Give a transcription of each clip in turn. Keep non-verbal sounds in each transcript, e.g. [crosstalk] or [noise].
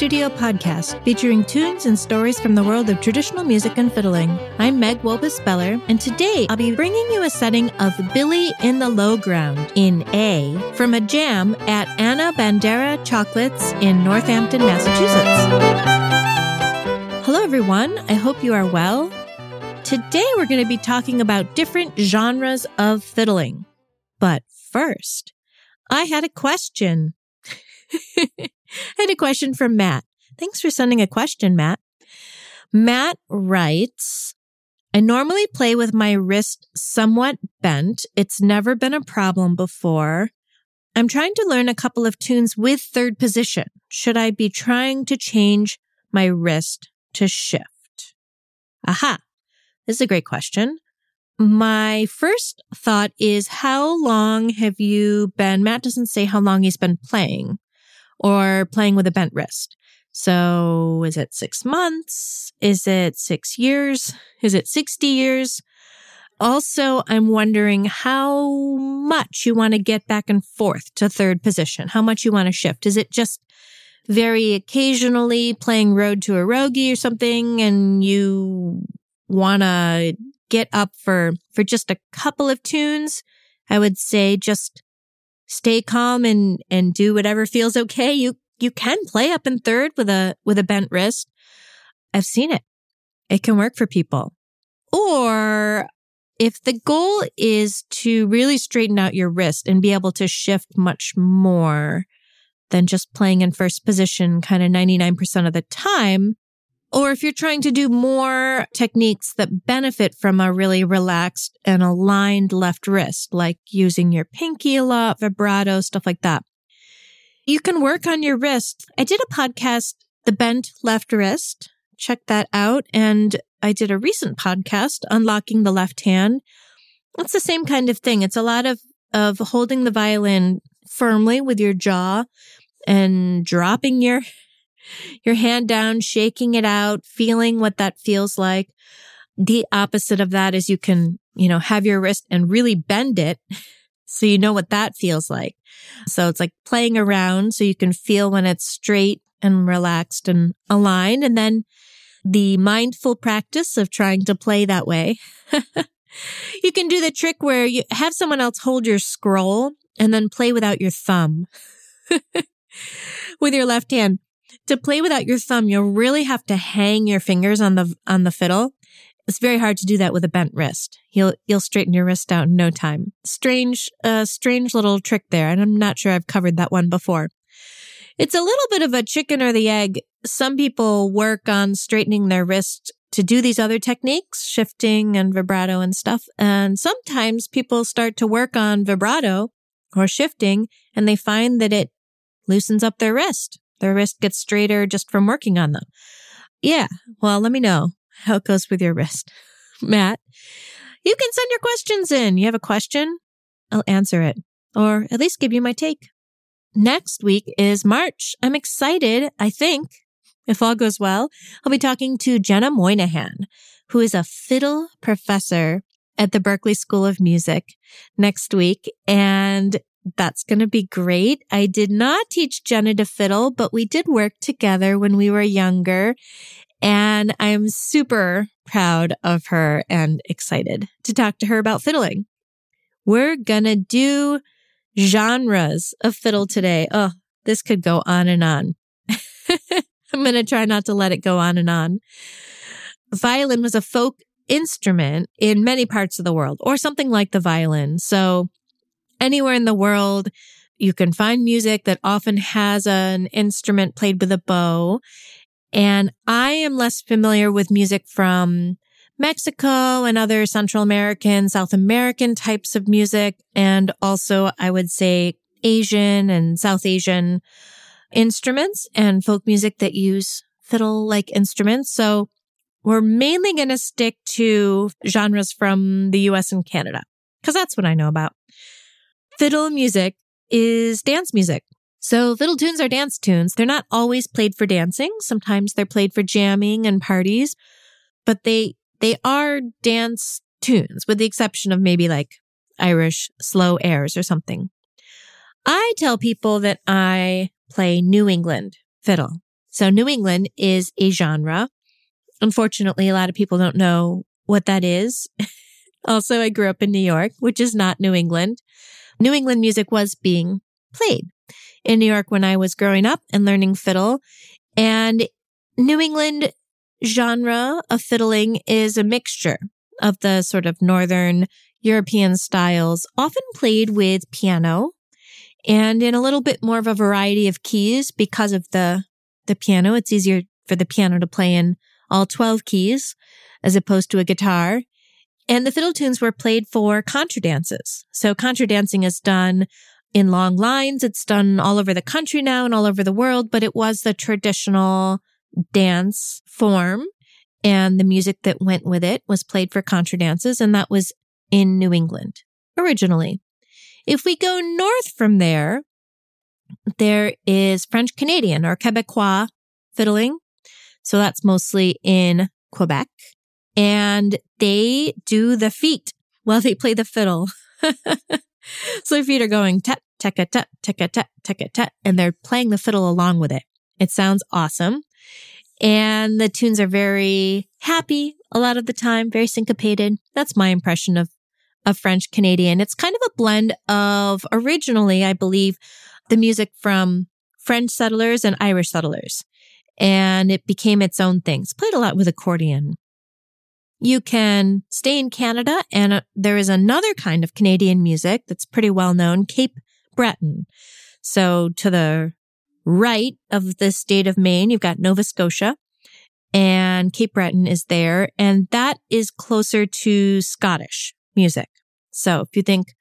Studio podcast featuring tunes and stories from the world of traditional music and fiddling. I'm Meg Wolbus Beller, and today I'll be bringing you a setting of Billy in the Low Ground in A from a jam at Anna Bandera Chocolates in Northampton, Massachusetts. Hello, everyone. I hope you are well. Today we're going to be talking about different genres of fiddling. But first, I had a question. [laughs] [laughs] I had a question from Matt. Thanks for sending a question, Matt. Matt writes, I normally play with my wrist somewhat bent. It's never been a problem before. I'm trying to learn a couple of tunes with third position. Should I be trying to change my wrist to shift? Aha. This is a great question. My first thought is how long have you been? Matt doesn't say how long he's been playing or playing with a bent wrist. So is it six months? Is it six years? Is it 60 years? Also, I'm wondering how much you want to get back and forth to third position, how much you want to shift. Is it just very occasionally playing Road to a Errogie or something and you want to get up for, for just a couple of tunes, I would say just stay calm and, and do whatever feels okay. You, you can play up in third with a, with a bent wrist. I've seen it. It can work for people. Or if the goal is to really straighten out your wrist and be able to shift much more than just playing in first position kind of 99% of the time, or if you're trying to do more techniques that benefit from a really relaxed and aligned left wrist, like using your pinky a lot, vibrato, stuff like that. You can work on your wrist. I did a podcast, The Bent Left Wrist. Check that out. And I did a recent podcast, Unlocking the Left Hand. It's the same kind of thing. It's a lot of, of holding the violin firmly with your jaw and dropping your your hand down, shaking it out, feeling what that feels like. The opposite of that is you can, you know, have your wrist and really bend it. [laughs] So you know what that feels like. So it's like playing around so you can feel when it's straight and relaxed and aligned. And then the mindful practice of trying to play that way. [laughs] you can do the trick where you have someone else hold your scroll and then play without your thumb [laughs] with your left hand to play without your thumb, you'll really have to hang your fingers on the, on the fiddle. It's very hard to do that with a bent wrist. You'll, you'll straighten your wrist out in no time. Strange, uh, strange little trick there. And I'm not sure I've covered that one before. It's a little bit of a chicken or the egg. Some people work on straightening their wrist to do these other techniques, shifting and vibrato and stuff. And sometimes people start to work on vibrato or shifting and they find that it loosens up their wrist. Their wrist gets straighter just from working on them. Yeah. Well, let me know how it goes with your wrist. [laughs] Matt, you can send your questions in. You have a question? I'll answer it or at least give you my take. Next week is March. I'm excited. I think if all goes well, I'll be talking to Jenna Moynihan, who is a fiddle professor at the Berklee School of Music next week. And that's going to be great. I did not teach Jenna to fiddle, but we did work together when we were younger. And I'm super proud of her and excited to talk to her about fiddling. We're going to do genres of fiddle today. Oh, this could go on and on. [laughs] I'm going to try not to let it go on and on. Violin was a folk instrument in many parts of the world or something like the violin. So anywhere in the world. You can find music that often has an instrument played with a bow. And I am less familiar with music from Mexico and other Central American, South American types of music. And also I would say Asian and South Asian instruments and folk music that use fiddle like instruments. So we're mainly going to stick to genres from the US and Canada because that's what I know about fiddle music is dance music. So fiddle tunes are dance tunes. They're not always played for dancing. Sometimes they're played for jamming and parties, but they, they are dance tunes with the exception of maybe like Irish slow airs or something. I tell people that I play New England fiddle. So New England is a genre. Unfortunately, a lot of people don't know what that is. [laughs] also, I grew up in New York, which is not New England. New England music was being played in New York when I was growing up and learning fiddle. And New England genre of fiddling is a mixture of the sort of Northern European styles, often played with piano and in a little bit more of a variety of keys because of the, the piano. It's easier for the piano to play in all 12 keys as opposed to a guitar. And the fiddle tunes were played for contra dances. So contra dancing is done in long lines. It's done all over the country now and all over the world, but it was the traditional dance form and the music that went with it was played for contra dances. And that was in New England originally. If we go north from there, there is French Canadian or Quebecois fiddling. So that's mostly in Quebec. And they do the feet while they play the fiddle. so feet are going tet, teka, tet, teka, tet, teka, tet, and they're playing the fiddle along with it. It sounds awesome. And the tunes are very happy a lot of the time, very syncopated. That's my impression of of French Canadian. It's kind of a blend of originally, I believe, the music from French settlers and Irish settlers. And it became its own thing. It's played a lot with accordion. You can stay in Canada and uh, there is another kind of Canadian music that's pretty well known, Cape Breton. So to the right of the state of Maine, you've got Nova Scotia and Cape Breton is there. And that is closer to Scottish music. So if you think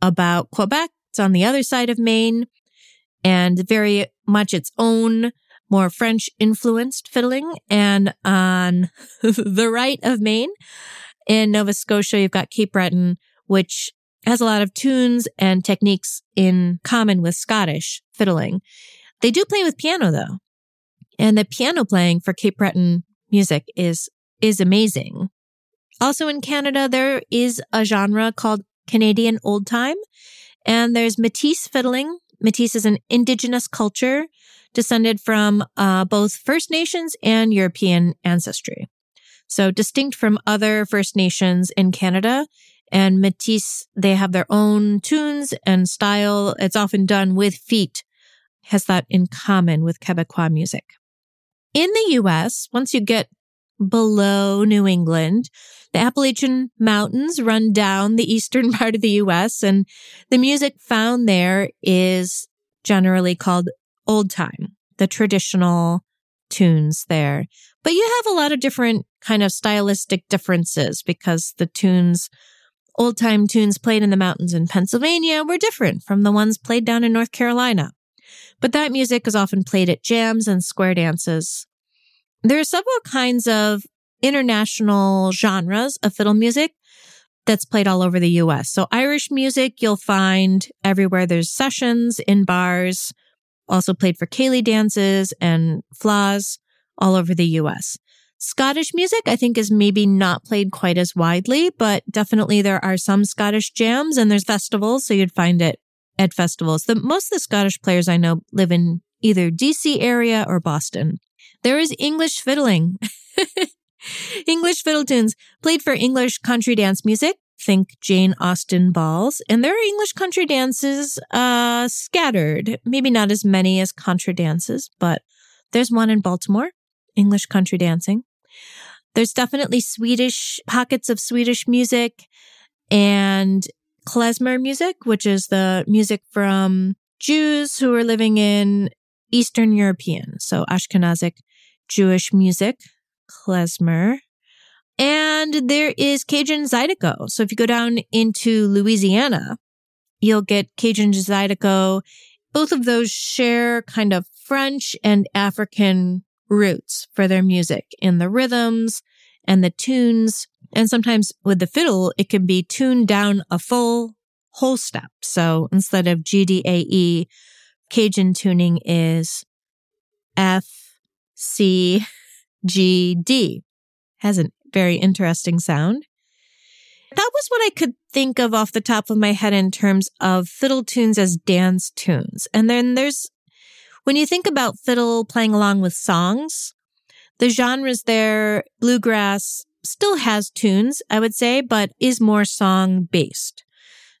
about Quebec, it's on the other side of Maine and very much its own more French influenced fiddling. And on [laughs] the right of Maine in Nova Scotia, you've got Cape Breton, which has a lot of tunes and techniques in common with Scottish fiddling. They do play with piano though. And the piano playing for Cape Breton music is, is amazing. Also in Canada, there is a genre called Canadian old time and there's Métis fiddling. Métis is an indigenous culture descended from uh, both First Nations and European ancestry. So distinct from other First Nations in Canada and Métis, they have their own tunes and style. It's often done with feet, has that in common with Quebecois music. In the US, once you get below New England. The Appalachian Mountains run down the eastern [laughs] part of the US and the music found there is generally called old time, the traditional tunes there. But you have a lot of different kind of stylistic differences because the tunes, old time tunes played in the mountains in Pennsylvania were different from the ones played down in North Carolina. But that music is often played at jams and square dances there are several kinds of international genres of fiddle music that's played all over the US. So Irish music, you'll find everywhere there's sessions in bars, also played for céilí dances and fleadhs all over the US. Scottish music, I think, is maybe not played quite as widely, but definitely there are some Scottish jams and there's festivals. So you'd find it at festivals. The most of the Scottish players I know live in either DC area or Boston. There is English fiddling. [laughs] English fiddle tunes played for English country dance music. Think Jane Austen balls. And there are English country dances, uh, scattered. Maybe not as many as contra dances, but there's one in Baltimore, English country dancing. There's definitely Swedish pockets of Swedish music and klezmer music, which is the music from Jews who are living in Eastern European, so Ashkenazic Jewish music, klezmer. And there is Cajun Zydeco. So if you go down into Louisiana, you'll get Cajun Zydeco. Both of those share kind of French and African roots for their music in the rhythms and the tunes. And sometimes with the fiddle, it can be tuned down a full whole step. So instead of G, D, A, E, Cajun tuning is F, C, G, D. Has a very interesting sound. That was what I could think of off the top of my head in terms of fiddle tunes as dance tunes. And then there's When you think about fiddle playing along with songs, the genres there, bluegrass still has tunes, I would say, but is more song based.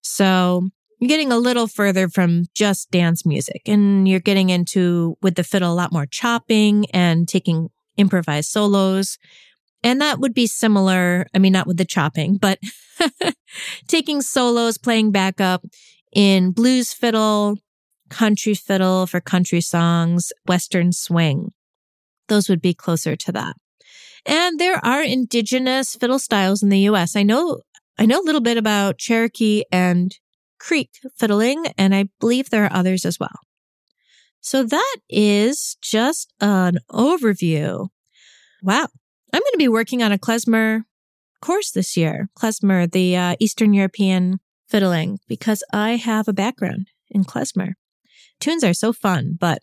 So you're getting a little further from just dance music and you're getting into with the fiddle a lot more chopping and taking improvised solos. And that would be similar. I mean, not with the chopping, but [laughs] taking solos, playing backup in blues fiddle, country fiddle for country songs, western swing. Those would be closer to that. And there are indigenous fiddle styles in the US. I know I know a little bit about Cherokee and Creek fiddling, and I believe there are others as well. So that is just an overview. Wow. I'm going to be working on a klezmer course this year, klezmer, the uh, Eastern European fiddling, because I have a background in klezmer. Tunes are so fun, but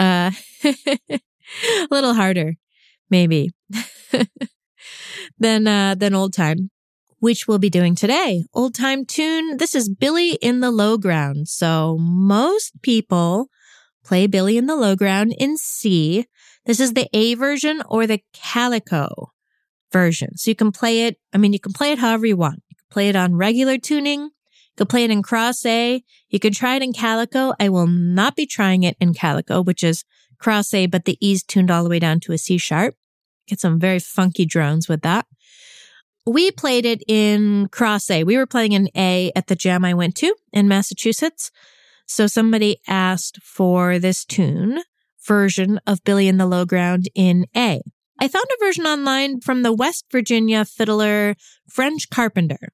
uh, [laughs] a little harder, maybe, [laughs] than uh, than old time which we'll be doing today. Old time tune. This is Billy in the Low Ground. So most people play Billy in the Low Ground in C. This is the A version or the Calico version. So you can play it. I mean, you can play it however you want. You can play it on regular tuning. You can play it in cross A. You can try it in Calico. I will not be trying it in Calico, which is cross A, but the E's tuned all the way down to a C sharp. Get some very funky drones with that we played it in cross A. We were playing in A at the jam I went to in Massachusetts. So somebody asked for this tune version of Billy in the Low Ground in A. I found a version online from the West Virginia fiddler French Carpenter.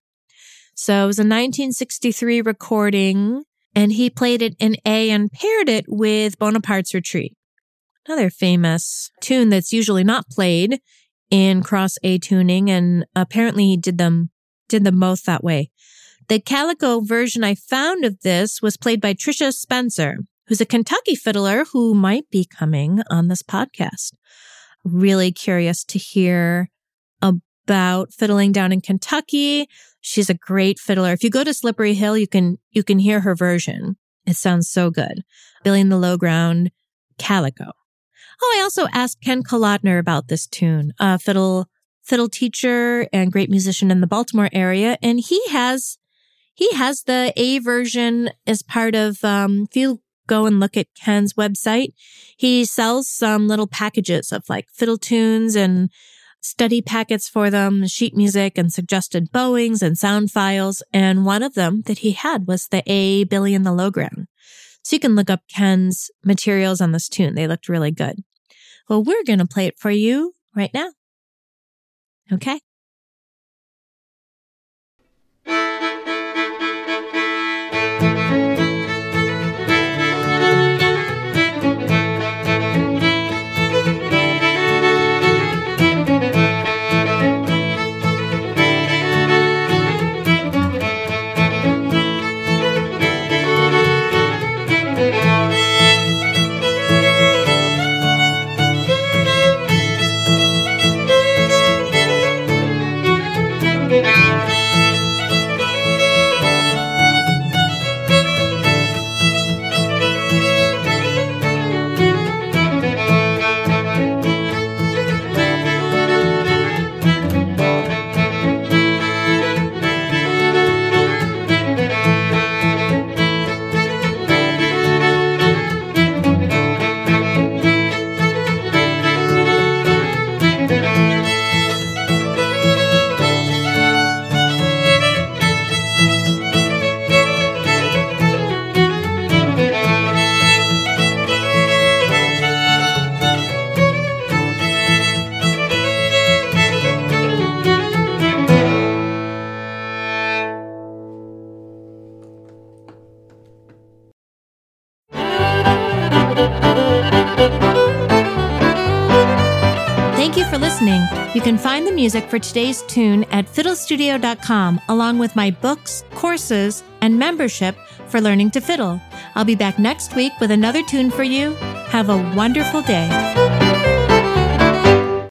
So it was a 1963 recording and he played it in A and paired it with Bonaparte's Retreat. Another famous tune that's usually not played in cross A tuning and apparently he did them, did them both that way. The Calico version I found of this was played by Tricia Spencer, who's a Kentucky fiddler who might be coming on this podcast. Really curious to hear about fiddling down in Kentucky. She's a great fiddler. If you go to Slippery Hill, you can, you can hear her version. It sounds so good. Billy in the Low Ground, Calico. Oh, I also asked Ken Kolodner about this tune, a fiddle, fiddle teacher and great musician in the Baltimore area. And he has, he has the A version as part of, um, you go and look at Ken's website, he sells some little packages of like fiddle tunes and study packets for them, sheet music and suggested bowings and sound files. And one of them that he had was the A Billy in the Low Ground. So you can look up Ken's materials on this tune. They looked really good. Well, we're going to play it for you right now. Okay. You can find the music for today's tune at fiddlestudio.com, along with my books, courses, and membership for learning to fiddle. I'll be back next week with another tune for you. Have a wonderful day.